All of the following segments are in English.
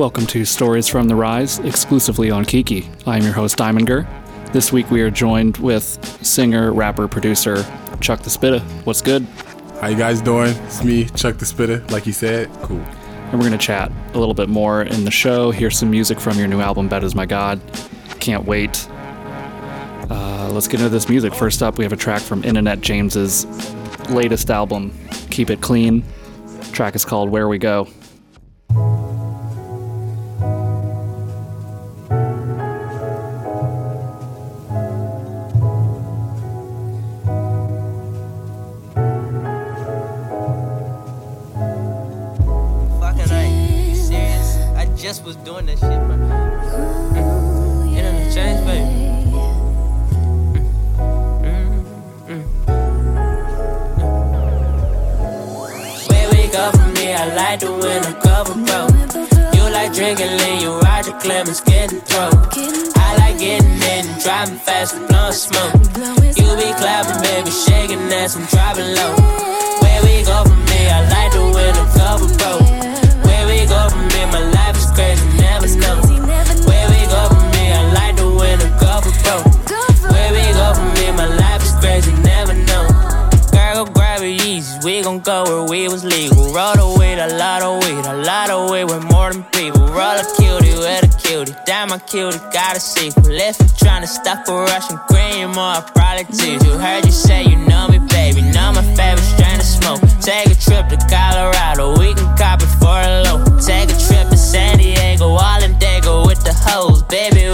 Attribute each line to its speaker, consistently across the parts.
Speaker 1: Welcome to Stories from the Rise, exclusively on Kiki. I'm your host, Diamonger. This week we are joined with singer, rapper, producer Chuck the Spitta. What's good?
Speaker 2: How you guys doing? It's me, Chuck the Spitta, like you said. Cool.
Speaker 1: And we're going to chat a little bit more in the show, hear some music from your new album, Bed Is My God. Can't wait. Uh, let's get into this music. First up, we have a track from Internet James's latest album, Keep It Clean. The track is called Where We Go.
Speaker 3: Easy. We go where we was legal. Roll the weed, a lot of weed, a lot of weed with more than people. Roll a cutie with a cutie. Damn, my cutie got a sequel. If you tryna stop a Russian or I probably teach you. Heard you say you know me, baby. Know my favorite strain of smoke. Take a trip to Colorado, we can cop it for a low. Take a trip to San Diego, all in Dago with the hoes. Baby,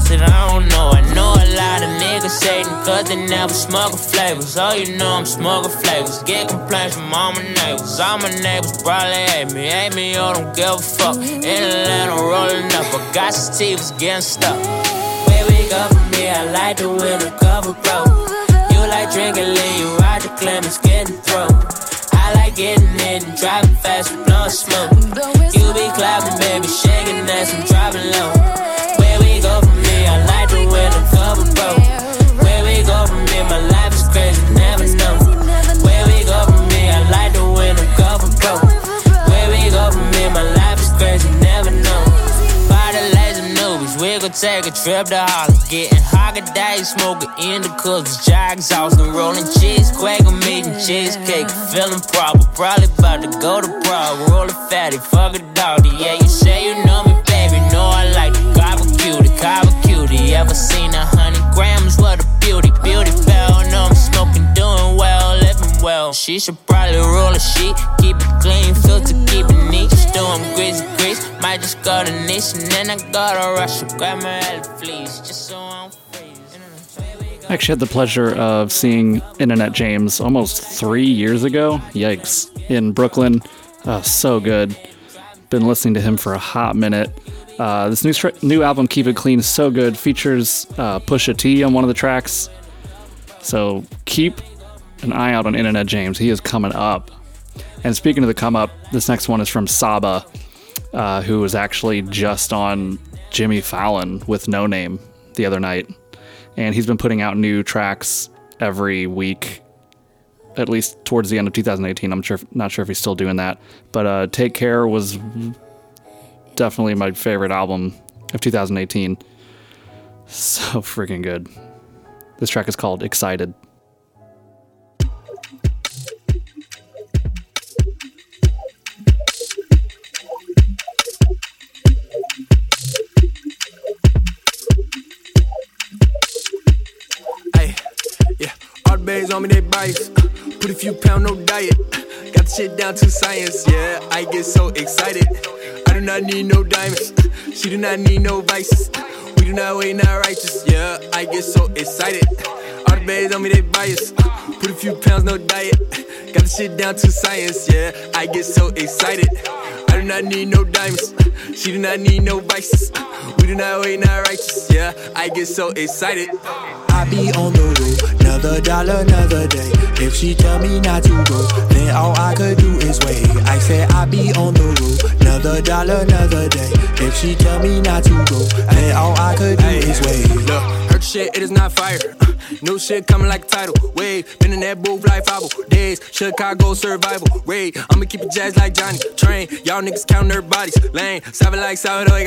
Speaker 3: GPS, and I don't know. I know a lot of niggas hating cause they never smoke flavors. Oh, you know I'm smoking flavors. Get complaints from all my neighbors. All my neighbors probably hate me. Hate me or don't give a fuck. In Atlanta rolling up, I got sativas getting stuck. We go from here, I like the winter cover, bro. You like drinking lean, you ride the Clemens, getting throat. Getting in driving fast, blowing smoke. You be clapping, baby, shaking ass and driving low. Where we go from here, I like the winter cover, bro. Where we go from here, my life is crazy, never know. Where we go from here, I like the winter cover, bro. Where we go from here, my life take a trip to Holland. Getting holiday, smoking indicas, jack exhaust and rolling cheese. Quaker meat and cheesecake, feeling proper. Probably about to go to Prague, roll a fatty, fuck a doggy. Yeah, you say you know me, baby. Know I like the copper cutie, copper cutie. Ever seen a hundred grams? What a beauty, beauty bell. Know I'm smoking, doing well, living well. She should probably roll a sheet, Might just go to Nice and then I go to Russia. Grab my just so I don't.
Speaker 1: I actually had the pleasure of seeing Internet James almost three years ago. Yikes. In Brooklyn. Uh, so good. Been listening to him for a hot minute. Uh, this new, new album, Keep It Clean, is so good. Features uh, Pusha T on one of the tracks. So keep an eye out on Internet James. He is coming up. And speaking of the come up, this next one is from Saba, uh, who was actually just on Jimmy Fallon with Noname the other night. And he's been putting out new tracks every week at least towards the end of 2018 i'm sure not sure if he's still doing that. But uh, take care was definitely my favorite album of 2018 so freaking good. This track is called excited
Speaker 4: babes on me, they bites. Put a few pound, no diet. Got the shit down to science, yeah. I get so excited. I do not need no diamonds. She do not need no vices. We do not wait, not righteous, yeah. I get so excited. All the babes on me, they bias. Put a few pounds, no diet. Got the shit down to science, yeah. I get so excited. I do not need no diamonds. She do not need no vices. We do not wait, not righteous, yeah. I get so excited.
Speaker 5: I be on the road, another dollar, another day. If she tell me not to go, then all I could do is wait. I said I'd be on the road, another dollar, another day. If she tell me not to go, then all I could do is wait.
Speaker 6: Look, shit, it is not fire. Uh, New shit coming like a tidal wave. Been in that booth like five days. Chicago survival rate. I'ma keep it jazz like Johnny. Train. Y'all niggas counting their bodies. Lane. Savage like Salvador.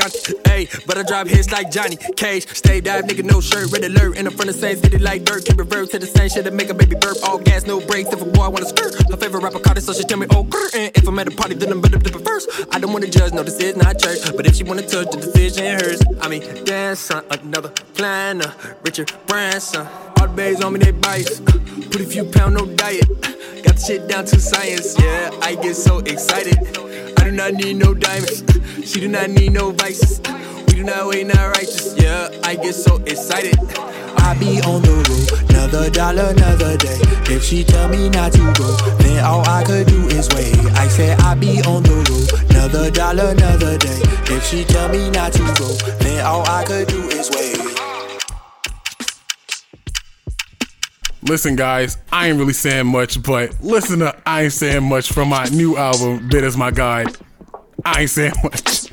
Speaker 6: Hey, but I drop hits like Johnny Cage. Stay dive, nigga, no shirt. Red alert. In the front of Saints, get it like dirt. Can reverse to the same shit that make a baby burp. All gas, no brakes. If a boy wanna skirt. Her favorite rapper caught it, so she tell me, oh, grr. And if I'm at a party, then I'm better it first. I don't wanna judge, no, this is not church. But if she wanna touch, the decision hers. I mean, dance on another plan. Richard Branson. All the babes on me, they bites. Uh, put a few pound, no diet. Uh, got the shit down to science, yeah. I get so excited. I do not need no diamonds. Uh, she do not need no vices. We do not wait, not righteous, yeah. I get so excited.
Speaker 5: I be on the road, another dollar, another day. If she tell me not to go, then all I could do is wait. I said I be on the road, another dollar, another day. If she tell me not to go, then all I could do is wait.
Speaker 2: Listen, guys, I ain't really saying much, but listen to I Ain't Saying Much from my new album, Bit as My Guide. I ain't saying much.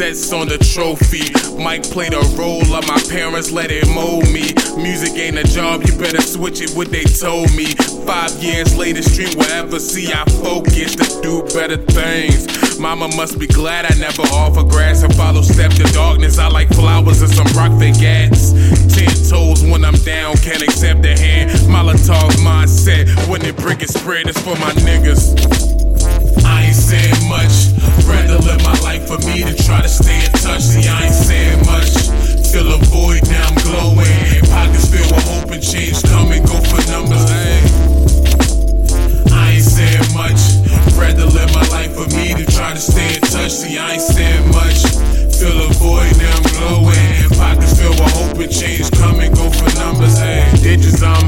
Speaker 2: Sets on the trophy. Mike played a role of my parents, let it mold me. Music ain't a job, you better switch it, what they told me. Five years later, stream wherever, see I focus to do better things. Mama must be glad I never offer grass and follow steps to darkness. I like flowers and some rock they gats. Ten toes when I'm down, can't accept the hand. Molotov mindset, when it brick is spread, it's for my niggas. I ain't saying much. Rather live my life for me to try to stay in touch. See, I ain't saying much. Fill a void, now I'm glowing. Pockets filled with hope and change coming. Go for numbers, hey. I ain't saying much. Rather live my life for me to try to stay in touch. See, I ain't saying much. Fill a void, now I'm glowing. Pockets filled with hope and change coming. Go for numbers, hey. Digits, I'm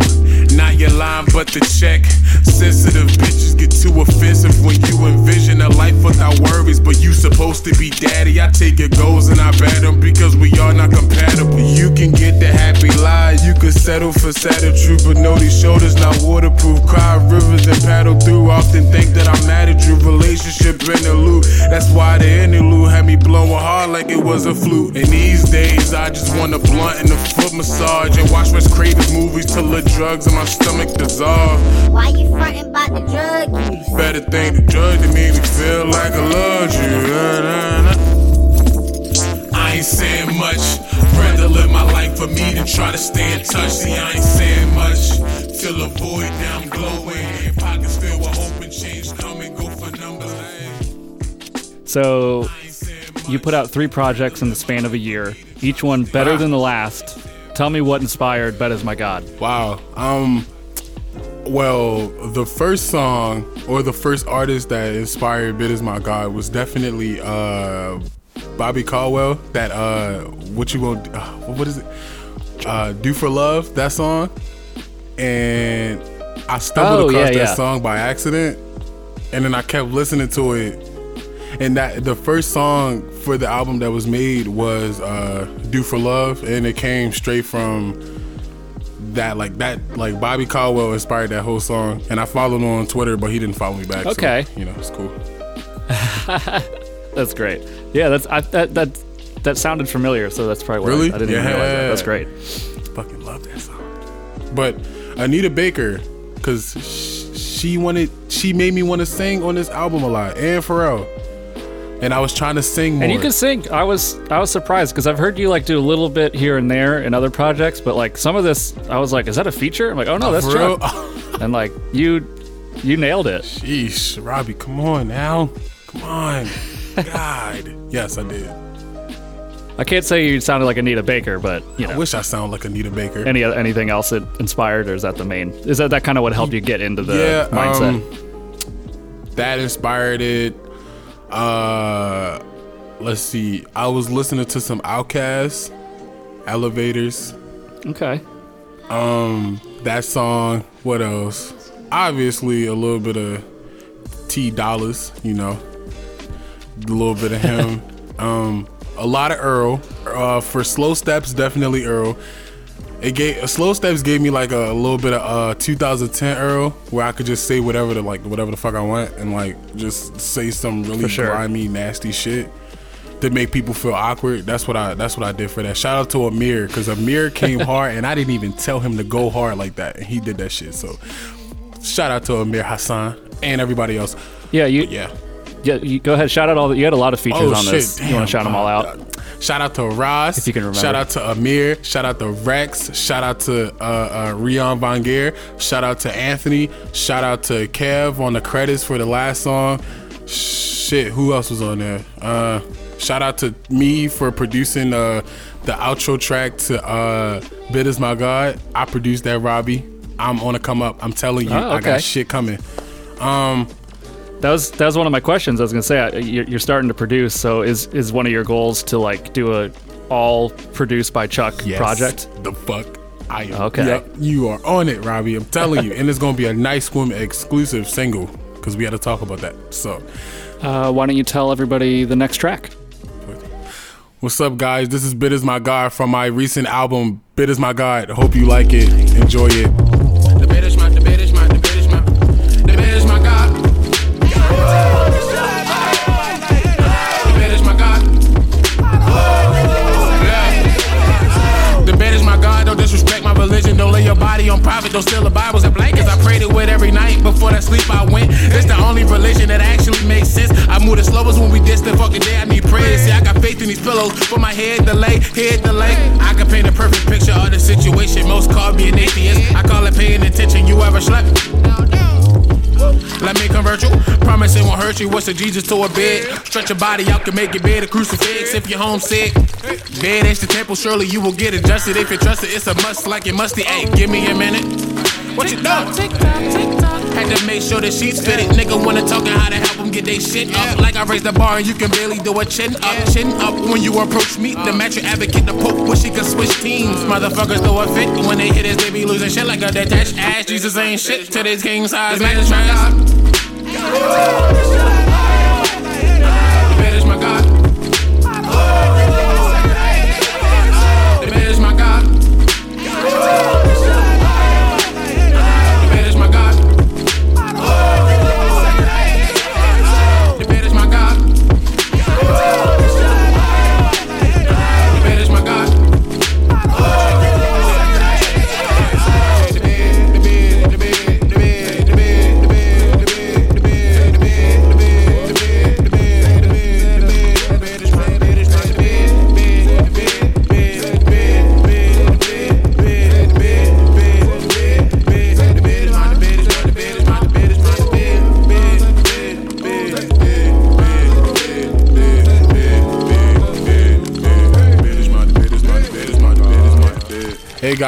Speaker 2: not your line, but the check. Sensitive bitches too offensive when you envision a life without worries. But you supposed to be daddy. I take your goals and I bat them because we are not compatible. You can get the happy lie, you can settle for sadder truth, but know these shoulders not waterproof. Cry rivers and paddle through. Often think that I'm mad at you. Relationship in the loop. That's why the interlude had me blowing hard like it was a flute. And these days, I just want a blunt and a foot massage and watch Wes Craven's movies till the drugs in my stomach dissolve.
Speaker 7: Why you frontin' about the drug?
Speaker 2: Better think the drug that made me feel like I loved you. I ain't saying much. Rather live my life for me than try to stay in touch. See, I ain't saying much. Fill a void, now I'm glowing. Pockets filled with hope and change. Come and go for numbers.
Speaker 1: So
Speaker 2: I ain't saying much.
Speaker 1: you put out three projects in the span of a year, each one better than the last. Tell me what inspired Bed as My God.
Speaker 2: Wow. Um. Well, the first song or the first artist that inspired "Bed Is My God" was definitely uh, Bobby Caldwell. That uh, what you want? Uh, what is it? Uh, "Do for Love" that song, and I stumbled
Speaker 1: Oh,
Speaker 2: across
Speaker 1: yeah,
Speaker 2: that
Speaker 1: yeah.
Speaker 2: song by accident, and then I kept listening to it. And that the first song for the album that was made was uh, "Do for Love," and it came straight from that like that like Bobby Caldwell inspired that whole song, and I followed him on Twitter, but he didn't follow me back. so,
Speaker 1: Okay.
Speaker 2: you know it's cool.
Speaker 1: That's great. Yeah, that's I, that that that sounded familiar, so that's probably why
Speaker 2: Really?
Speaker 1: I, I didn't even realize that.
Speaker 2: Yeah.
Speaker 1: That's great.
Speaker 2: Fucking love that song. But Anita Baker, cause she wanted, she made me want to sing on this album a lot, and Pharrell. And I was trying to sing more.
Speaker 1: And you can sing. I was I was surprised because I've heard you like do a little bit here and there in other projects, but like some of this, I was like, is that a feature? I'm like, oh no, that's true. And like you, you nailed it.
Speaker 2: Sheesh, Robbie, come on now, come on, God. Yes, I did.
Speaker 1: I can't say you sounded like Anita Baker, but you know.
Speaker 2: I wish I sound like Anita Baker.
Speaker 1: any anything else that inspired, or is that the main? Is that that kind of what helped you get into the
Speaker 2: yeah,
Speaker 1: mindset?
Speaker 2: um, that inspired it. Uh, let's see. I was listening to some Outkast, Elevators.
Speaker 1: okay.
Speaker 2: Um, that song. What else? Obviously, a little bit of T Dollars. You know. a little bit of him. um, a lot of Earl. Uh, for slow steps, definitely Earl. It gave slow steps gave me like a, a little bit of uh 2010 Earl where I could just say whatever the like whatever the fuck I want and like just say some really
Speaker 1: sure.
Speaker 2: grimy nasty shit to make people feel awkward. That's what I that's what I did for that. Shout out to Amir because Amir came hard and I didn't even tell him to go hard like that and he did that shit. So shout out to Amir Hassan and everybody else.
Speaker 1: Yeah, you.
Speaker 2: Yeah.
Speaker 1: Yeah, you go ahead. Shout out all. The, you had a lot of features
Speaker 2: Oh
Speaker 1: on
Speaker 2: shit!
Speaker 1: this. you want to shout them all
Speaker 2: Oh,
Speaker 1: out?
Speaker 2: God. Shout out to Ross.
Speaker 1: If you can remember.
Speaker 2: Shout out to Amir. Shout out to Rex. Shout out to uh, uh, Rion Von Geer. Shout out to Anthony. Shout out to Kev on the credits for the last song. Shit, who else was on there? Uh, shout out to me for producing uh, the outro track to uh, "Bed Is My God." I produced that, Robbie. I'm on to come up. I'm telling you,
Speaker 1: Oh,
Speaker 2: I got shit coming. Um,
Speaker 1: That was that was one of my questions. I was gonna say you're, you're starting to produce. So is is one of your goals to like do a all produced by Chuck
Speaker 2: Yes.
Speaker 1: project?
Speaker 2: The fuck I am.
Speaker 1: Okay.
Speaker 2: Yep, you are on it, Robbie. I'm telling you. and it's gonna be a nice woman exclusive single because we had to talk about that. So,
Speaker 1: Uh, why don't you tell everybody the next track?
Speaker 2: what's up, guys? This is Bed Is My God from my recent album, Bed Is My God. Hope you like it. Enjoy it.
Speaker 4: Body on private. Don't steal the Bibles and blankets. I prayed it with every night. Before that sleep, I went. It's the only religion that actually makes sense. I move the slowest when we distant. Fucking day, I need prayers. See, I got faith in these pillows. For my head delay, head delay. I can paint a perfect picture of the situation. Most call me an atheist. I call it paying attention. You ever slept? Let me convert you. Promise it won't hurt you. What's a Jesus to a bed? Stretch your body out can make it bed a crucifix. If you're homesick, bed is the temple. Surely you will get adjusted. If you trust it, it's a must like it musty. Hey, give me a minute. What you doing? Had to make sure the sheets fitted. Nigga wanna talk and how to help get they shit up. Like I raised the bar and you can barely do a chin up. Chin up when you approach me. The match your advocate, the pope, wish he could switch teams. Motherfuckers throw a fit when they hit his, they be losing shit like a detached ass. Jesus ain't shit to this king size. Man, is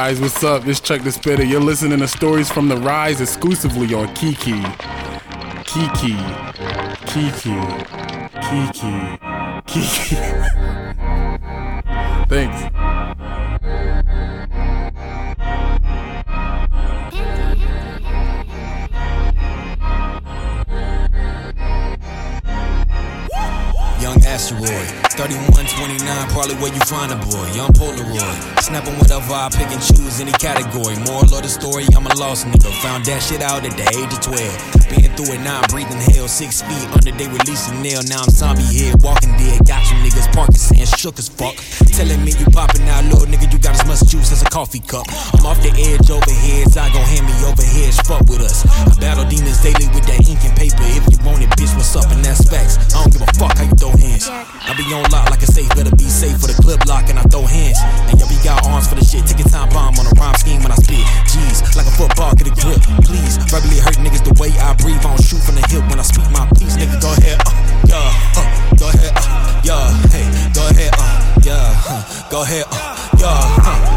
Speaker 4: guys, what's up? It's Chuck the Spitta. You're listening to stories from the Rise exclusively on Kiki. Kiki. Kiki. Kiki. Kiki. Thanks.
Speaker 8: Probably where you find a boy. Young Polaroid, snapping whatever I pick and choose any category. Moral of the story, I'm a lost nigga. Found that shit out at the age of 12. Been through it now, I'm breathing hell. Six feet under, they releasing nail. Now I'm zombie head, walking dead. Got you niggas Parkinson, shook as fuck. Telling me you popping out, little nigga, you got as much juice as a coffee cup. I'm off the edge over heads, I gon' hand me over heads, fuck with us. I battle demons daily with that ink and paper. If you want it, bitch, what's up? And that's facts. I don't give a fuck how you throw hands. I be on lock like a safe, better be safe for the clip lock and I throw hands. And y'all be got arms for the shit. Take your time bomb on a rhyme scheme when I spit. Jeez, like a football, get a grip. Please, verbally hurt niggas the way I breathe. I don't shoot from the hip when I speak my piece. Nigga, go ahead, uh, yeah, uh, go ahead, uh, yeah, hey, go ahead, uh, yeah, go ahead, uh, yeah,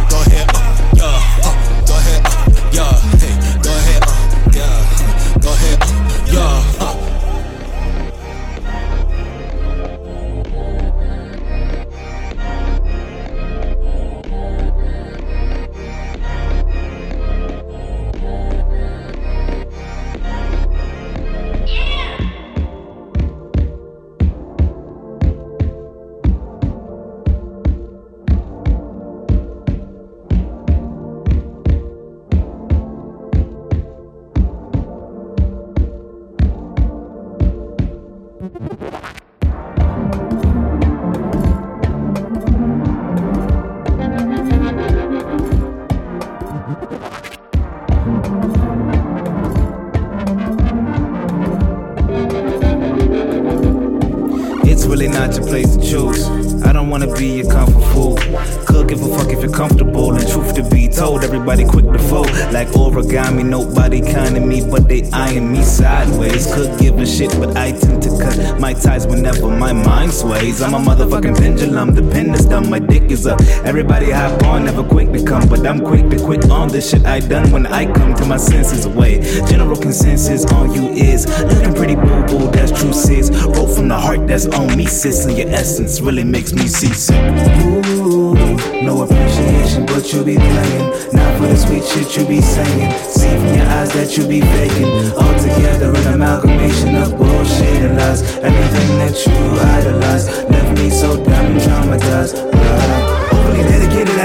Speaker 5: the shit I done when I come to my senses away. General consensus on you is looking pretty boo boo, that's true sis. Roll from the heart, that's on me, sis, and your essence really makes me seasick. Ooh, no appreciation, but you be playing. Not for the sweet shit you be saying. See from your eyes that you be faking. All together an amalgamation of bullshit and lies. Everything that you idolize left me so damn traumatized. Uh,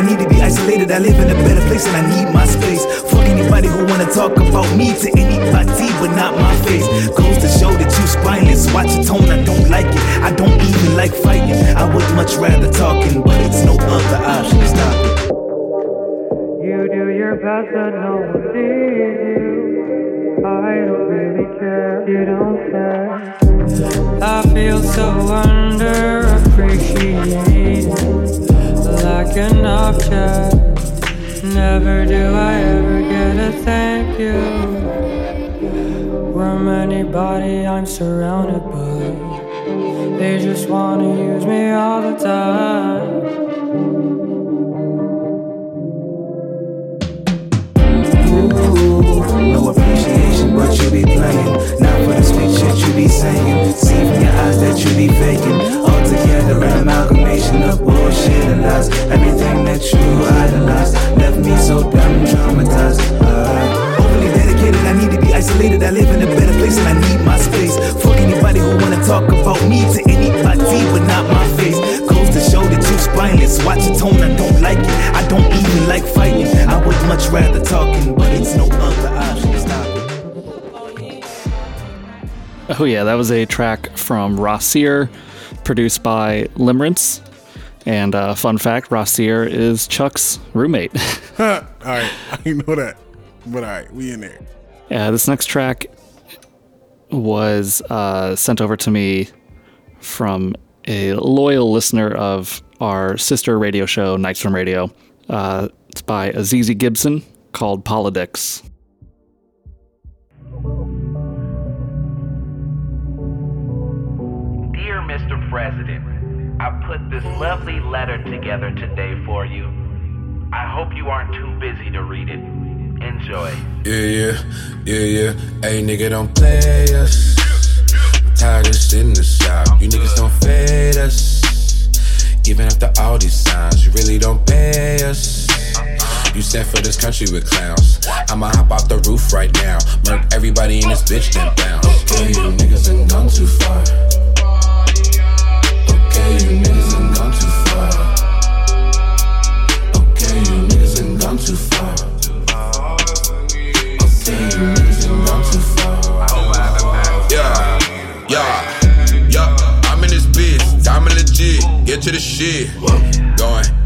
Speaker 5: need to be isolated. I live in a better place and I need my space. Fuck anybody who wanna talk about me to anybody, but not my face. Goes to show that you spineless. Watch your tone, I don't like it. I don't even like fighting. I would much rather talking, but it's no other option. Stop it.
Speaker 9: You do your best and no one sees you. I don't really care, you don't care. I feel so underappreciated, like an object. Never do I ever get a thank you. From anybody I'm surrounded by, they just wanna use me all the time.
Speaker 5: No appreciation, but you be playing. Not for the sweet shit you be saying. See from your eyes that you be faking. All together an amalgamation of bullshit and lies. Everything that you idolize left me so damn traumatized. Uh, overly dedicated, I need to be isolated. I live in a better place and I need my space. Fuck anybody who wanna talk about me to anybody, but not my face. Goes to show that you spineless. Watch your tone, I don't like it. I don't even like fighting. I would much rather talking, but it's no other.
Speaker 1: Oh yeah, that was a track from Rossier, produced by Limerence. And uh, fun fact, Rossier is Chuck's roommate.
Speaker 10: all right, I didn't know that, but all right, we in there.
Speaker 1: yeah, this next track was uh, sent over to me from a loyal listener of our sister radio show, Nights from Radio. Uh, it's by Azizi Gibson called Politics.
Speaker 11: Mr. President, I put this lovely letter together today for you. I hope you aren't too busy to read it. Enjoy.
Speaker 12: Yeah, yeah, yeah, yeah. Hey, nigga, don't play us. I'm tired of sitting in the shop. You niggas don't fade us. Even after all these signs, you really don't pay us. You stand for this country with clowns. I'ma hop off the roof right now. Murk everybody in this bitch, then bounce. Okay, you niggas done gone too far. Okay, you niggas done gone too far. Okay, you niggas done gone too far. You niggas done gone too far.
Speaker 10: Yeah, yeah, yeah. I'm in this bitch, diamond legit. Get to the shit. Going.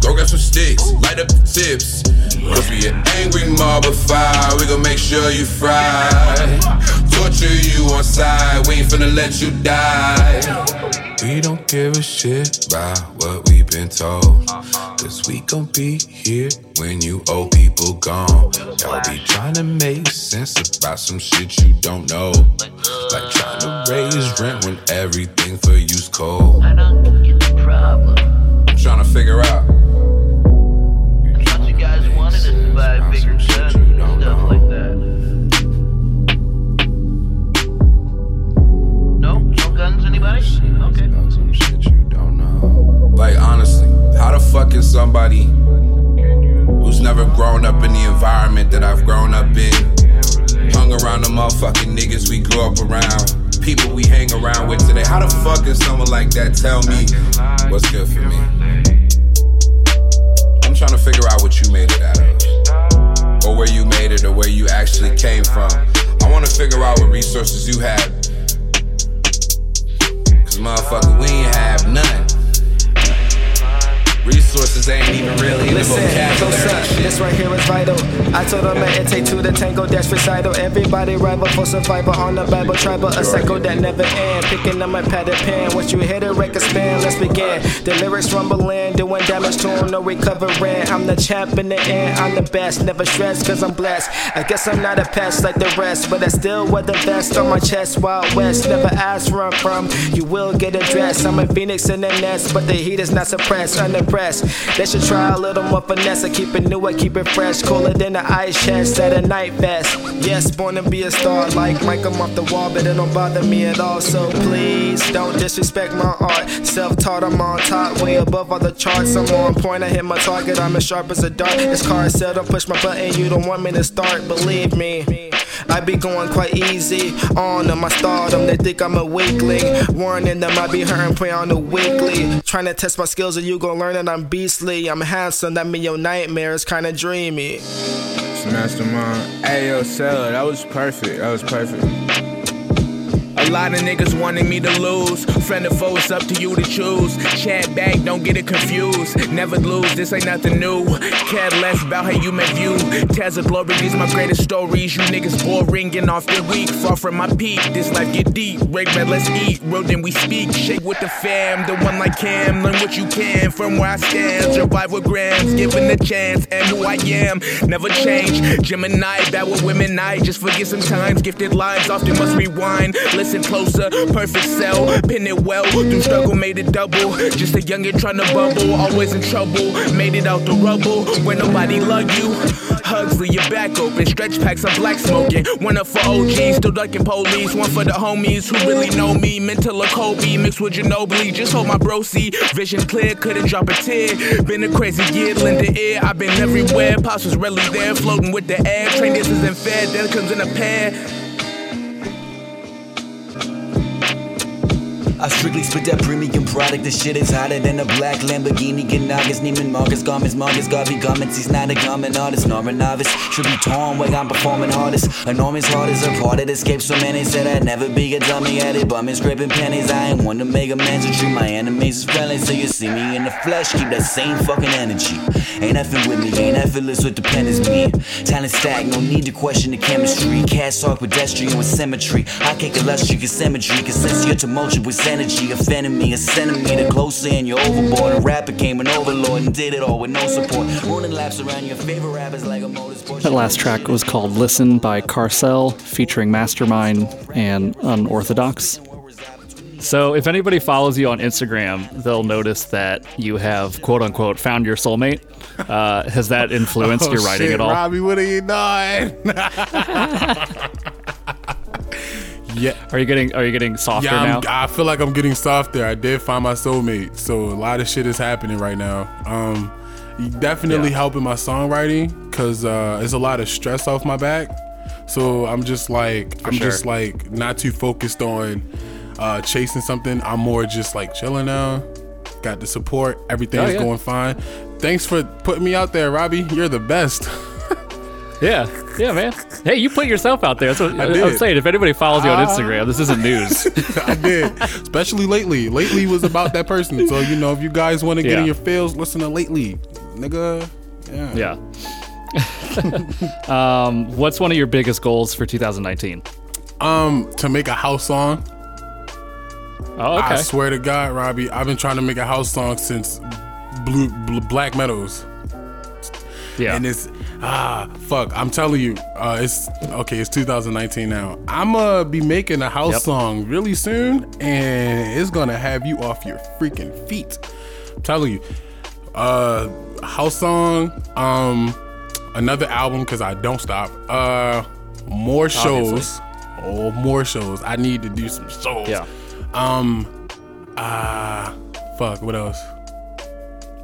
Speaker 10: Go get some sticks, light up the tips. Cause we an angry mob of fire. We gon' make sure you fry. Torture you on side. We ain't finna let you die.
Speaker 12: We don't give a shit about what we've been told. Cause we gon' be here when you old people gone. Y'all be trying to make sense about some shit you don't know. Like trying to raise rent when everything for you's cold.
Speaker 11: I don't get the problem.
Speaker 10: I'm trying to figure out.
Speaker 11: Like,
Speaker 10: honestly, how the fuck is somebody who's never grown up in the environment that I've grown up in, hung around the motherfucking niggas we grew up around, people we hang around with today, how the fuck can someone like that tell me what's good for me? I'm trying to figure out what you made it out of, or where you made it, or where you actually came from. I want to figure out what resources you had Cause motherfucker, we ain't have none. Reason Ain't even really in the
Speaker 13: Listen,
Speaker 10: vocabulary.
Speaker 13: up. This right here is vital. I told them it take two to the tango, dash recital. Everybody rival for survival on the Bible tribal. A cycle that never end. Picking up my pad padded pen. Once you hear the record span, let's begin. The lyrics rumbling, doing damage to them, no recovering. I'm the champ in the end, I'm the best. Never stressed, cause I'm blessed. I guess I'm not a pest like the rest, but I still wear the vest on my chest. Wild West, never ask where I'm from. You will get addressed. I'm a phoenix in the nest, but the heat is not suppressed, unimpressed. They should try a little more finesse. I keep it new, I keep it fresh. Cooler than the ice chest at a night fest. Yes, born to be a star, like Mike, I'm off the wall, but it don't bother me at all. So please don't disrespect my art. Self taught, I'm on top, way above all the charts. I'm on point, I hit my target, I'm as sharp as a dart. This car said, don't push my button, you don't want me to start, believe me. I be going quite easy on them. I stardom, they think I'm a weakling. Warning them, I be hurting, pray on the weekly. Trying to test my skills, and you gon' learn that I'm beastly. I'm handsome, that mean your nightmare is kinda dreamy.
Speaker 14: Mastermind. Hey, yo, Sella, that was perfect. That was perfect. A lot of niggas wanting me to lose. Friend or foe, it's up to you to choose. Chat back, don't get it confused. Never lose, this ain't nothing new. Care less about how you may view. Tells of glory, these my greatest stories. You niggas boring and off the week. Far from my peak, this life get deep. Break bread, let's eat. Real then we speak. Shake with the fam, the one like Cam. Learn what you can from where I stand. Survive with grams, given the chance. And who I am, never change. Gemini, bad with women, I just forget sometimes. Gifted lives often must rewind. Listen closer, perfect cell, pin it well. Through struggle, made it double. Just a youngin' trying to bubble, always in trouble. Made it out the rubble where nobody love you. Hugs leave your back open, stretch packs of black smoking. One up for OGs, still ducking police. One for the homies who really know me. Mental or Kobe mixed with Ginobili. Just hold my bro, see. Vision clear, couldn't drop a tear. Been a crazy year, lend the air. I've been everywhere. Pops was really there, floating with the air. Train this isn't fair, then comes in a pair.
Speaker 15: I strictly spit that premium product. This shit is hotter than a black Lamborghini. Ganagas, Neiman Marcus, garments, Marcus, Garvey garments. He's not a garment artist, nor a novice. Should be torn where I'm performing hardest. Enormous heart is a part of escape. So many said I'd never be a dummy at it. Bumming, scraping pennies. I ain't one to make amends and treat my enemies as friendly. So you see me in the flesh, keep that same fucking energy. Ain't effing with me, ain't effortless with the pen is me. Talent stack, no need to question the chemistry. Cast talk pedestrian with symmetry. I kick illustrious symmetry, cause since your tumultuous energy offending me a centimeter closer and you're overboard. A rapper came an overlord and did it all with no support. Running laps around your favorite rappers like a motorsport.
Speaker 1: That last track was called Listen by Carcel, featuring Mastermind and Unorthodox. So, if anybody follows you on Instagram, they'll notice that you have quote unquote found your soulmate. Uh, has that influenced
Speaker 2: Oh,
Speaker 1: your writing
Speaker 2: shit,
Speaker 1: at all?
Speaker 2: Robbie, what are you doing? yeah.
Speaker 1: Are you getting Are you getting softer
Speaker 2: Yeah,
Speaker 1: now?
Speaker 2: I'm, I feel like I'm getting softer. I did find my soulmate, so a lot of shit is happening right now. Um, definitely
Speaker 1: Yeah.
Speaker 2: helping my songwriting because uh, it's a lot of stress off my back. So I'm just like I'm
Speaker 1: sure.
Speaker 2: just like not too focused on uh, chasing something. I'm more just like chilling now. Got the support. Everything
Speaker 1: Oh,
Speaker 2: is
Speaker 1: yeah.
Speaker 2: going fine. Thanks for putting me out there, Robbie. You're the best.
Speaker 1: Yeah, yeah, man. Hey, you put yourself out there. That's what
Speaker 2: I
Speaker 1: am saying. If anybody follows you on
Speaker 2: Ah.
Speaker 1: Instagram, this isn't news.
Speaker 2: I did, especially lately. Lately was about that person. So you know, if you guys want to get
Speaker 1: Yeah.
Speaker 2: in your feels, listen to lately, nigga. Yeah.
Speaker 1: Yeah. um, what's one of your biggest goals for 2019?
Speaker 2: Um, to make a house song.
Speaker 1: Oh, okay.
Speaker 2: I swear to God, Robbie, I've been trying to make a house song since Blue, Blue Black Meadows.
Speaker 1: Yeah.
Speaker 2: And it's ah fuck. I'm telling you, uh, it's okay. It's 2019 now. I'ma be making a house
Speaker 1: Yep.
Speaker 2: song really soon, and it's gonna have you off your freaking feet. I'm telling you, uh, house song. Um, another album because I don't stop. Uh, more shows. Oh, more shows. I need to do some shows.
Speaker 1: Yeah.
Speaker 2: Um. Ah. fuck. What else?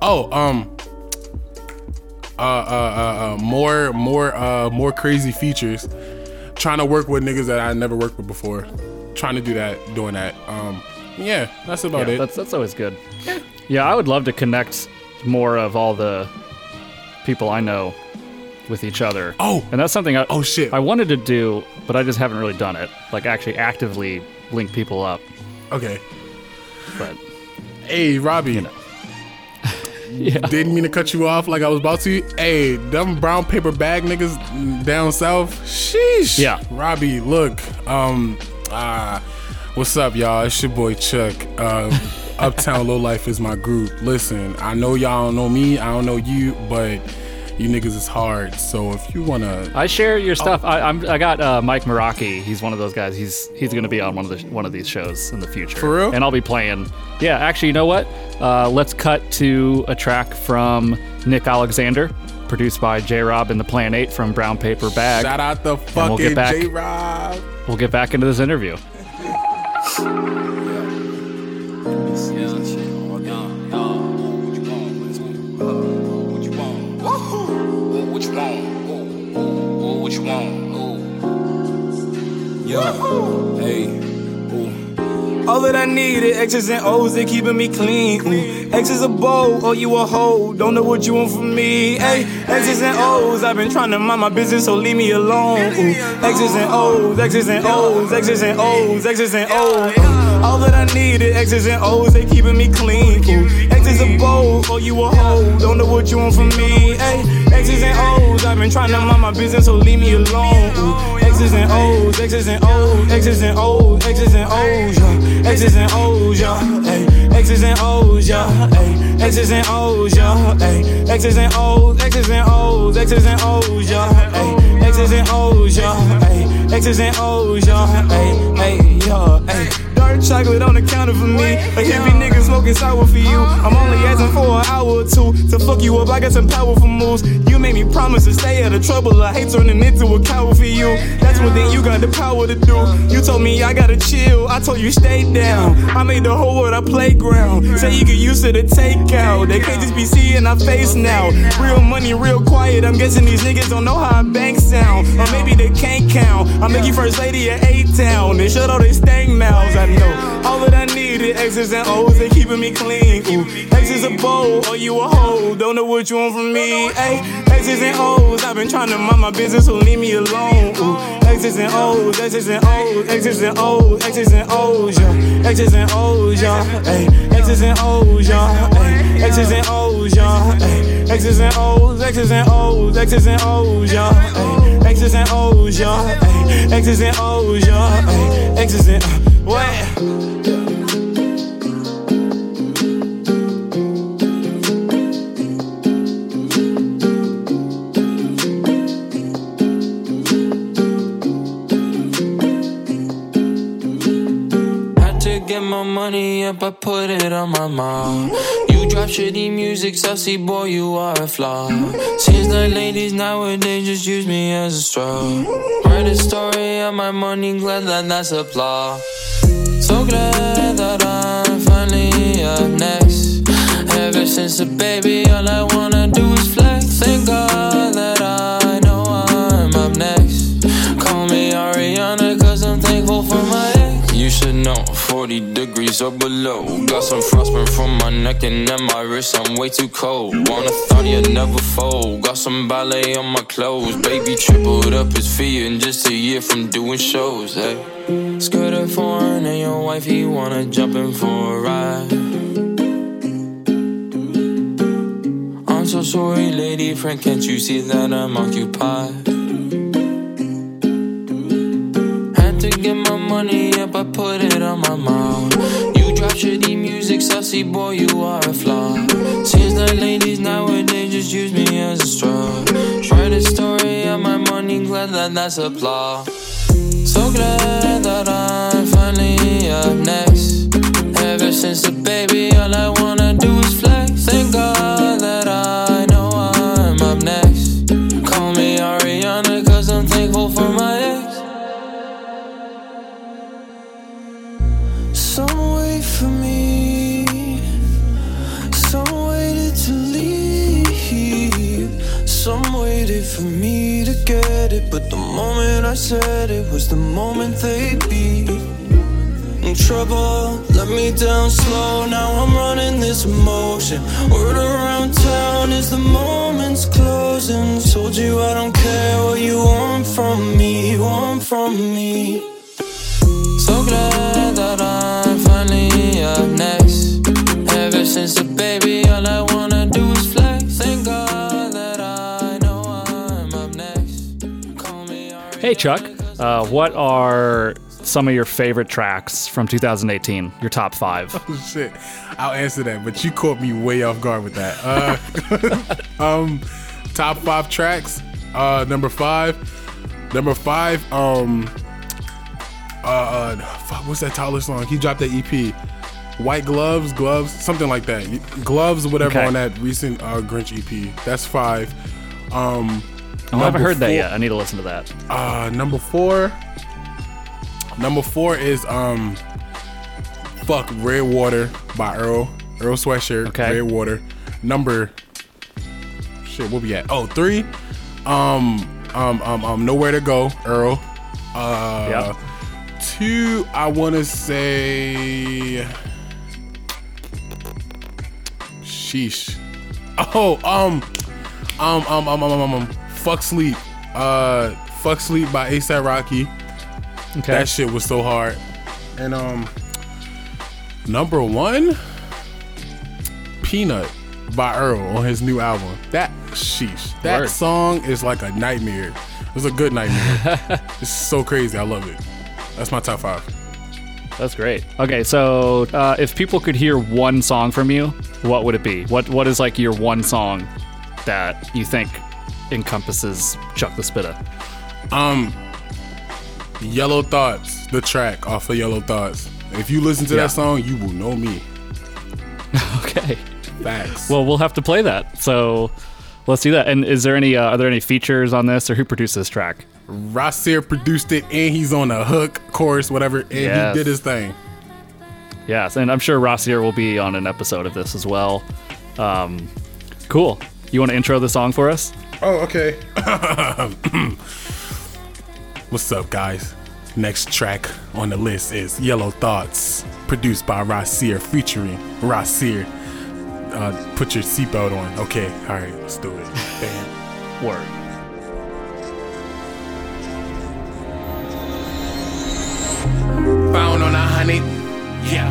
Speaker 2: Oh. Um. Uh. Uh. Uh. uh more. More. Uh. More crazy features. Trying to work with niggas that I never worked with before. Trying to do that. Doing that. Um. Yeah. That's about
Speaker 1: yeah,
Speaker 2: it.
Speaker 1: That's that's always good. Yeah, I would love to connect more of all the people I know with each other.
Speaker 2: Oh,
Speaker 1: and that's something I
Speaker 2: oh shit
Speaker 1: I wanted to do, but I just haven't really done it. Like actually actively link people up.
Speaker 2: Okay.
Speaker 1: but
Speaker 2: Hey, Robbie. You know. Didn't mean to cut you off like I was about to. Hey, them brown paper bag niggas down south. Sheesh.
Speaker 1: Yeah.
Speaker 2: Robbie, look. Um. Uh, what's up, y'all? It's your boy Chuck. Uh, Uptown Low Life is my group. Listen, I know y'all don't know me. I don't know you, but you niggas is hard. So if you wanna,
Speaker 1: I share your stuff. I, I'm I got uh, Mike Meraki. He's one of those guys. He's he's to be on one of the one of these shows in the future.
Speaker 2: For real?
Speaker 1: And I'll be playing. Yeah, actually, you know what? Uh, let's cut to a track from Nick Alexander, produced by J Rob and the Plan Eight from Brown Paper Bag.
Speaker 2: shout out the
Speaker 1: And we'll
Speaker 2: fucking J Rob.
Speaker 1: We'll get back into this interview.
Speaker 16: What you want?
Speaker 17: Yo, hey. All that I need is X's and O's, they keeping me clean. Ooh. X is a bow, or you a hoe. Don't know what you want from me. Hey, X's and O's, I've been trying to mind my business, so leave me alone. Ooh. X's and O's, X's and O's, X's and O's, X's and O's. All that I need is X's and O's, they keeping me clean. Ooh. Is a bow, or you a hoe. Don't know what you want from me. Hey, X's and O's, I've been trying to mind my business, so leave me alone. Ooh. X's and O's, X's and O's, X's and O's, X's and O's, yeah. X's and O's, yeah. Hey, X's and O's, yeah. Hey, X's and O's, yeah. Hey, X's and O's, X's and O's, X's and O's, yeah. Hey, X's and O's, yeah. Hey, X's and O's, yeah. Hey, hey, yeah. Hey. Chocolate on the counter for me. A hippie nigga smoking sour for you. Uh-huh. I'm only asking for an hour or two to fuck you up. I got some powerful moves. You made me promise to stay out of trouble. I hate turning into a coward for you. That's one thing you got the power to do. You told me I gotta chill. I told you stay down. I made the whole world a playground. Say you get used to the takeout. They can't just be seeing our face now. Real money, real quiet. I'm guessing these niggas don't know how a bank sound. Or maybe they can't count. I make you first lady at A Town. They shut all their stank mouths. I know. All that I need is X's and O's. They keeping me clean. Ooh. X is a bowl, or you a hoe. Don't know what you want from me. Hey, X's and O's. I've been trying to mind my business, so leave me alone. Ooh. X's and O's, X's and O's, X's and O's, X's and O's, yeah. X's and O's, yeah. X's and O's, yeah. X's and O's, yeah. X's and O's, X's and O's, X's and O's, yeah. X's and O's, yeah. X's and O's, yeah. X's and what?
Speaker 18: To get my money up, I put it on my mom. You drop shitty music, sassy boy, you are a flaw. Seems like ladies nowadays just use me as a straw. Write a story of my money, glad that that's applause. So glad that I'm finally up next. Ever since a baby, all I wanna do is flex. Thank God that I ex. Know, 40 degrees or below. Got some frostburn from my neck and then my wrist, I'm way too cold. Wanna thought you'd never fold. Got some ballet on my clothes. Baby tripled up his fee in just a year from doing shows. Hey. Skirt a foreign and your wifey wanna jump in for a ride. I'm so sorry, lady friend, can't you see that I'm occupied? Get my money up, I put it on my mom. You drop shitty music, sassy boy, you are a flaw. Seems like ladies nowadays just use me as a straw. Write a story of my money, glad that that's applause. So glad that I'm finally up next. Ever since the baby, all I wanna do is flex. Thank God But the moment I said it was the moment they'd be In trouble, let me down slow. Now I'm running this emotion. Word around town is the moment's closing. Told you I don't care what you want from me, want from me. So glad that I'm finally up next.
Speaker 1: Ever since the baby, all I Hey, Chuck. Uh, what are some of your favorite tracks from 2018? Your top five.
Speaker 4: Oh shit! I'll answer that, but you caught me way off guard with that. Uh, um, top five tracks. Uh, number five. Number five. Um, uh, uh fuck, what's that Tyler song? He dropped that EP. White gloves, gloves, something like that. Gloves, whatever
Speaker 1: Okay.
Speaker 4: on that recent uh, Grinch EP. That's five. Um,
Speaker 1: Oh, I haven't heard that yet. I need to listen to that.
Speaker 4: uh, number four. Number four is um, fuck Red Water by Earl Earl Sweatshirt.
Speaker 1: Okay.
Speaker 4: Red Water. Number. Shit, what we at? Oh, three. Um, um, um, um, Nowhere to Go, Earl. Uh,
Speaker 1: Yep.
Speaker 4: two. I want to say. Sheesh. Oh, um, um, um, um, um, um, um, fuck sleep. Uh, fuck sleep by ASAP Rocky.
Speaker 1: Okay.
Speaker 4: That shit was so hard. And um, number one, Peanut by Earl on his new album. That sheesh. That
Speaker 1: Word.
Speaker 4: song is like a nightmare. It's a good nightmare. it's so crazy. I love it. That's my top five.
Speaker 1: That's great. Okay, so uh, if people could hear one song from you, what would it be? What What is like your one song that you think encompasses Chuck the Spitta?
Speaker 4: Um, Yellow Thoughts, the track off of Yellow Thoughts. If you listen to
Speaker 1: Yeah.
Speaker 4: that song, you will know me.
Speaker 1: Okay.
Speaker 4: Facts.
Speaker 1: Well, we'll have to play that. So let's do that. And is there any uh, are there any features on this, or who produced this track?
Speaker 4: Rossier produced it, and he's on a hook, chorus, whatever, and
Speaker 1: Yes.
Speaker 4: he did his thing.
Speaker 1: Yes, and I'm sure Rossier will be on an episode of this as well. Um, cool. You want to intro the song for us?
Speaker 4: Oh, okay. What's up, guys? Next track on the list is Yellow Thoughts, produced by Rossier, featuring Rossier. Uh, put your seatbelt on. Okay, all right, let's do it. Bam.
Speaker 1: Word.
Speaker 4: Found on a hundred. Yeah.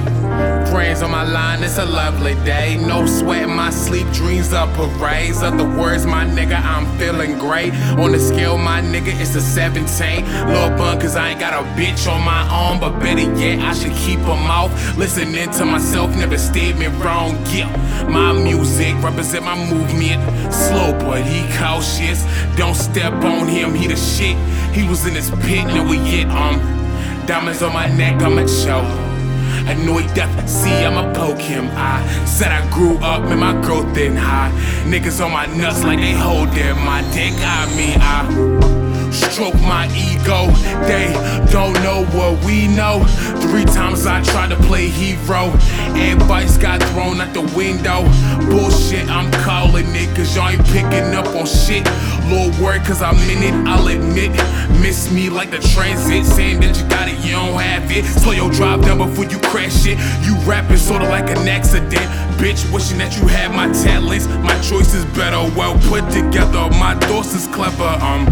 Speaker 4: Brains on my line, it's a lovely day. No sweat in my sleep, dreams of parades. Other words, my nigga, I'm feeling great. On the scale, my nigga, it's a 17. Lil' bun, cause I ain't got a bitch on my arm. But better yet, I should keep a mouth. Listening to myself, never steered me wrong. Yeah. My music represent my movement. Slow, but he cautious. Don't step on him, he the shit. He was in his pit, now we get um. Diamonds on my neck, I'ma show. I he deaf, see I'ma poke him. I said I grew up, man, my growth in high. Niggas on my nuts like they holding my dick. I mean, I stroke my ego. They don't know what we know. Three times I tried to play hero. Advice got thrown out the window. Bullshit, I'm calling it, cause y'all ain't picking up on shit. Lord word, cause I'm in it, I'll admit. It. Miss me like the transit, saying that you got it, you don't have it. Slow your drive down before you crash it. You rapping sorta like an accident. Bitch, wishing that you had my talents. My choice is better, well put together. My thoughts is clever. Um,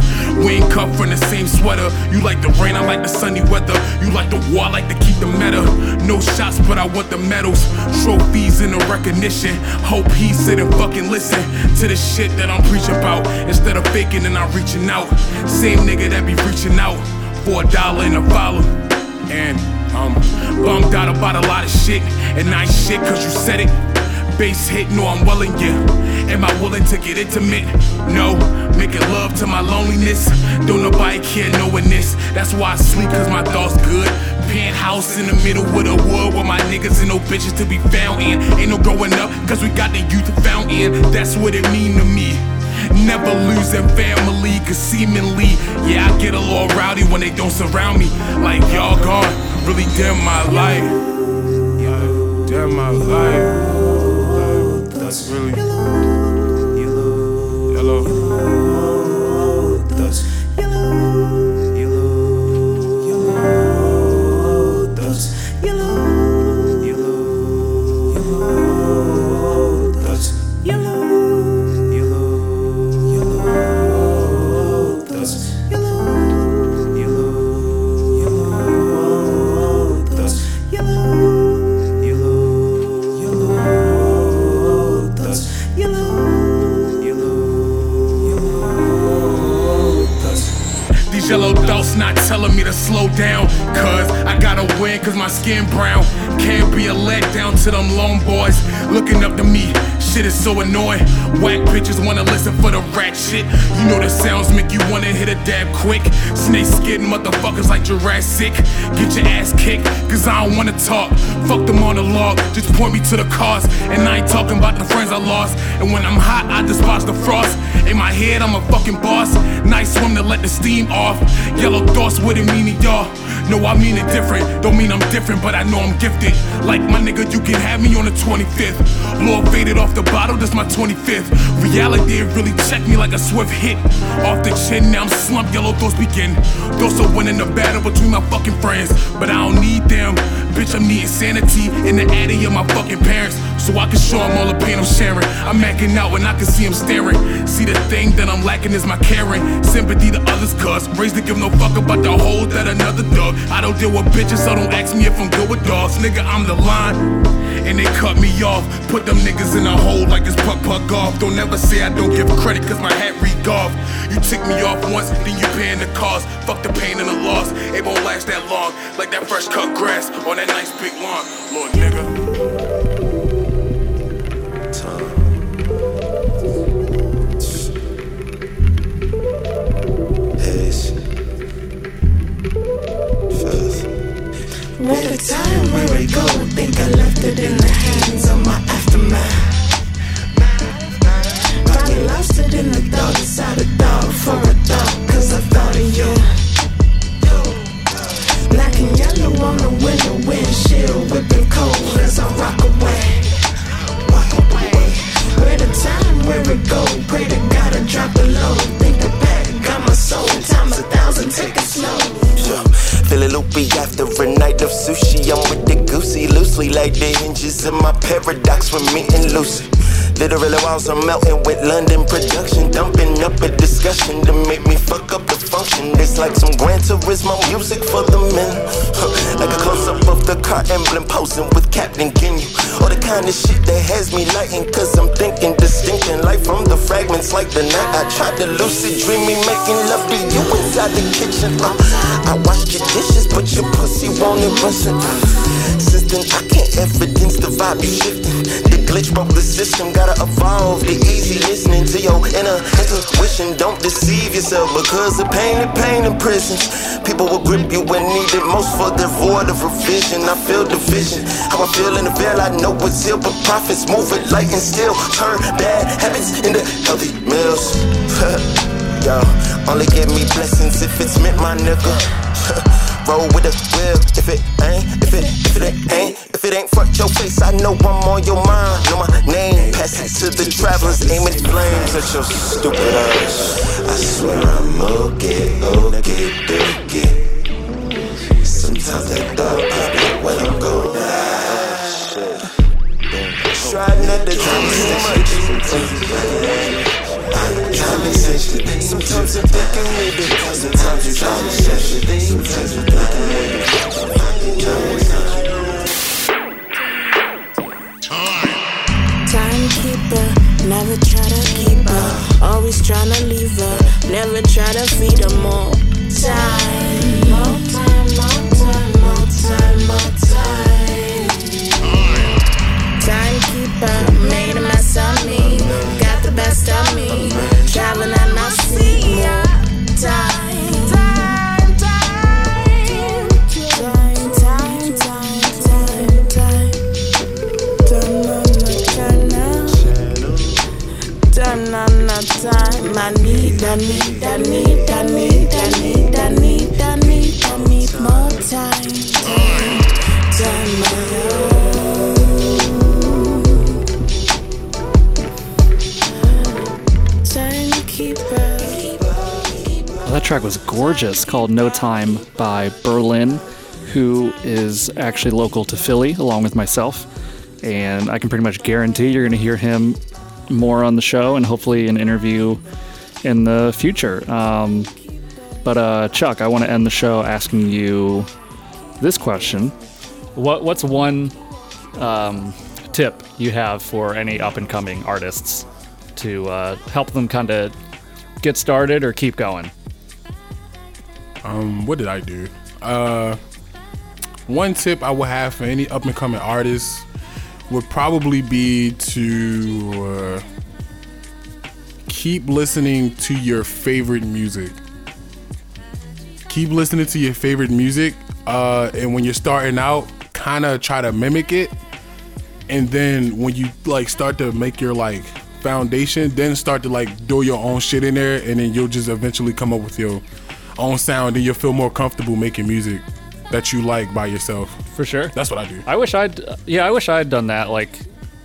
Speaker 4: we cut from the same sweater. You like the rain, I like the sunny weather. You like the war, I like to keep the meta. No shots, but I want the medals, trophies, and the recognition. Hope he sit and fucking listen to the shit that I'm preaching about. Instead of faking and I'm reaching out. Same nigga that be reaching out for a dollar and a follow. And um, bummed out about a lot of shit. And I ain't shit cause you said it. Bass hit, no, I'm willing, yeah. Am I willing to get intimate? No, making love to my loneliness. Don't nobody care knowing this. That's why I sleep, cause my thoughts good. Penthouse in the middle of the wood where my niggas and no bitches to be found in. Ain't no growing up, cause we got the youth found in. That's what it mean to me. Never losing family, cause seemingly, yeah, I get a little rowdy when they don't surround me. Like y'all gone, really dim my life. Dim my life. That's really to slow down. Cause I gotta win, cause my skin brown. Can't be a letdown to them lone boys. Looking up to me, shit is so annoying. Whack bitches wanna listen for the rat shit. You know the sounds make you wanna hit a dab quick. Snake skin motherfuckers like Jurassic. Get your ass kicked, cause I don't wanna talk. Fuck them on the log, just point me to the cause. And I ain't talking about the friends I lost. And when I'm hot, I despise the frost. In my head, I'm a fucking boss. Nice swim to let the steam off. Yellow thoughts wouldn't mean it, y'all. No, I mean it different. Don't mean I'm different, but I know I'm gifted. Like my nigga, you can have me on the 25th. Lord faded off the bottle, that's my 25th. Reality it really checked me like a swift hit. Off the chin, now I'm slumped, yellow thoughts begin. Thoughts are winning the battle between my fucking friends. But I don't need them. Bitch, I'm needing sanity in the attic of my fucking parents. So I can show them all the pain I'm sharing. I'm acting out when I can see them staring. See the thing that I'm lacking is my caring. Sympathy to others, cuz raised to give no fuck about the hole that another dug. I don't deal with bitches, so don't ask me if I'm good with dogs. Nigga, I'm the line. And they cut me off. Put them niggas in a hole like it's puck puck golf. Don't ever say I don't give credit, cause my hat read golf. You tick me off once, then you paying the cost. Fuck the pain and the loss. It won't last that long. Like that fresh cut grass on that nice big lawn. Lord nigga. Time.
Speaker 19: What a time where it go. Think I left it in the hands of my aftermath. Probably lost it in the thought inside a dog for a dog, cause I thought of you. Black and yellow on the window windshield, whipping cold as I rock away. Walk away. Where the time where it go? Pray to God I drop the low. Think the back got my soul. Times a thousand, take it slow.
Speaker 20: Feeling loopy after a night of sushi. I'm with the goosey loosely, like the hinges in my paradox with me and Lucy. Literally walls are melting with London production, dumping up a discussion to make It's like some Gran Turismo music for the men. Like a close up of the car emblem posing with Captain Ginyu. Or the kind of shit that has me lighting, cause I'm thinking distinction. Like from the fragments, like the night I tried to lucid dream me making love to you inside the kitchen. Uh, I washed your dishes, but your pussy wanted rusting. Since then, I can't evidence the vibe you shifting. The glitch broke the system, gotta evolve. The easy listening to your inner intuition. Don't deceive yourself because the pain and pain in prisons. People will grip you when needed most for their void of revision. I feel division. How I feel in the veil, I know it's ill, but prophets move it light and still turn bad habits into healthy meals. Yo, only give me blessings if it's meant, my nigga. Roll with the wheel. If it ain't, if it, if it ain't, if it ain't front your face, I know I'm on your mind. Know my name, pass it to the travelers, aiming flames at your stupid ass. I swear I'm okay, okay, okay. Sometimes that thought pops up when I'm going Try not to think too much. Conversation. Sometimes I'm Sometimes you
Speaker 19: Timekeeper, never try to keep her. Always tryna leave her, never try to feed her more time. I need, more time.
Speaker 1: That track was gorgeous, called No Time by Berlin, who is actually local to Philly, along with myself. And I can pretty much guarantee you're going to hear him more on the show and hopefully an interview in the future. Um, but uh, Chuck, I want to end the show asking you this question: What What's one um, tip you have for any up and coming artists to uh, help them kind of get started or keep going?
Speaker 2: Um, what did I do? Uh, one tip I would have for any up and coming artists would probably be to uh, keep listening to your favorite music. Keep listening to your favorite music, uh, and when you're starting out, kind of try to mimic it. And then when you like start to make your like foundation, then start to like do your own shit in there, and then you'll just eventually come up with your own sound, and you'll feel more comfortable making music that you like by yourself.
Speaker 1: For sure.
Speaker 2: That's what I do.
Speaker 1: I wish I'd yeah, I wish I'd done that. Like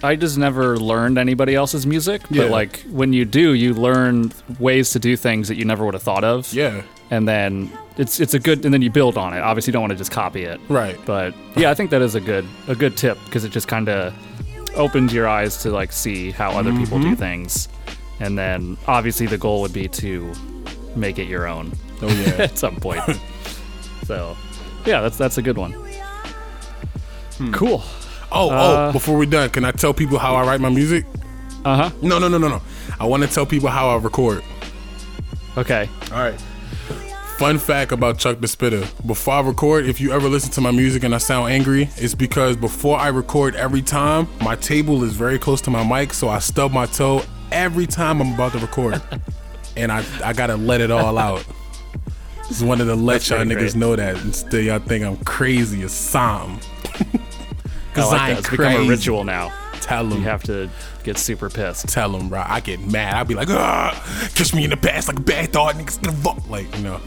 Speaker 1: I just never learned anybody else's music, but
Speaker 2: Yeah.
Speaker 1: like when you do, you learn ways to do things that you never would have thought of.
Speaker 2: Yeah.
Speaker 1: And then it's it's a good and then you build on it. Obviously you don't want to just copy it.
Speaker 2: Right.
Speaker 1: But yeah, I think that is a good a good tip because it just kind of opens your eyes to like see how other people do
Speaker 2: Mhm.
Speaker 1: things. And then obviously the goal would be to make it your own.
Speaker 2: Oh, yeah.
Speaker 1: at some point. so, yeah, that's that's a good one. Cool.
Speaker 2: Oh,
Speaker 1: Uh,
Speaker 2: oh! Before we're done, can I tell people how I write my music?
Speaker 1: Uh huh.
Speaker 2: No, no, no, no, no. I want to tell people how I record.
Speaker 1: Okay.
Speaker 2: All right. Fun fact about Chuck the Spitta. Before I record, if you ever listen to my music and I sound angry, it's because before I record every time, my table is very close to my mic, so I stub my toe every time I'm about to record. and I, I gotta let it all out. Just wanted to let
Speaker 1: That's
Speaker 2: y'all niggas
Speaker 1: great.
Speaker 2: know that instead y'all think I'm crazy as Sam.
Speaker 1: I like that.
Speaker 2: ain't
Speaker 1: It's become a ritual now.
Speaker 2: Tell them.
Speaker 1: You have to get super pissed.
Speaker 2: Tell them, bro. I get mad. I'll be like, ah, catch me in the past like a bad thought. Niggas gonna fuck. Like, you know,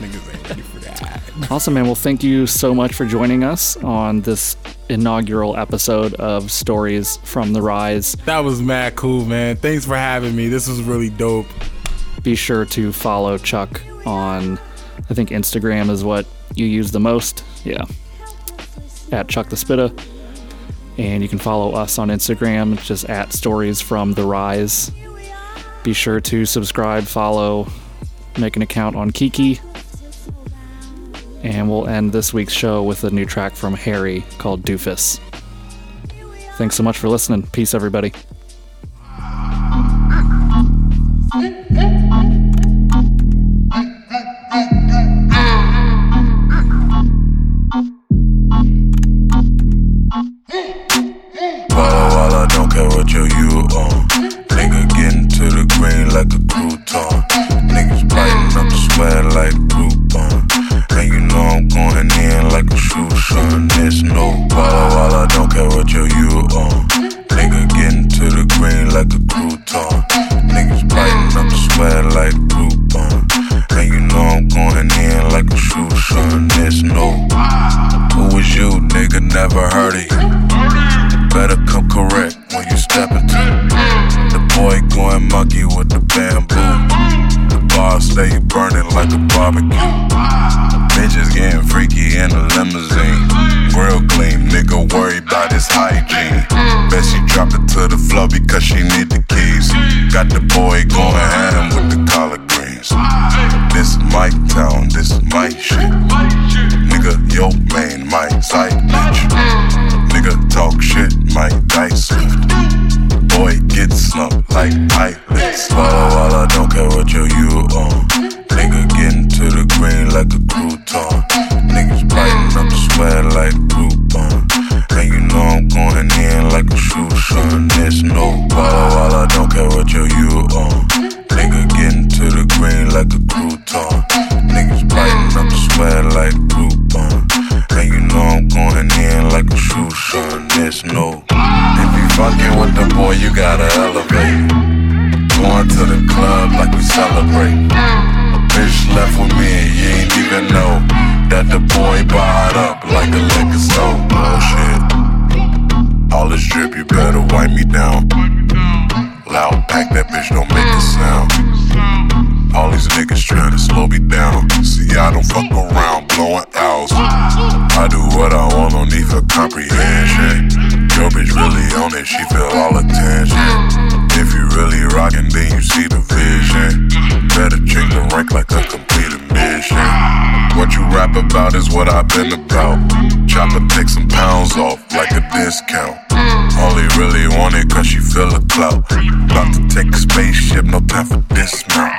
Speaker 2: niggas ain't ready for that.
Speaker 1: Awesome, man. Well, thank you so much for joining us on this inaugural episode of Stories from the Rise.
Speaker 2: That was mad cool, man. Thanks for having me. This was really dope.
Speaker 1: Be sure to follow Chuck on, I think Instagram is what you use the most. Yeah. At Chuck the Spitta. And you can follow us on Instagram, just at Stories from the Rise. Be sure to subscribe, follow, make an account on Kiki. And we'll end this week's show with a new track from Harry called Doofus. Thanks so much for listening. Peace, everybody.
Speaker 21: Fuck around blowing owls. I do what I want, no need for comprehension. Your bitch really on it, she feel all attention. If you really rockin', then you see the vision. Better check the rank like a completed mission. What you rap about is what I've been about. Chopper take some pounds off like a discount. Only really want it cause she feel a clout. About to take a spaceship, no time for dismount.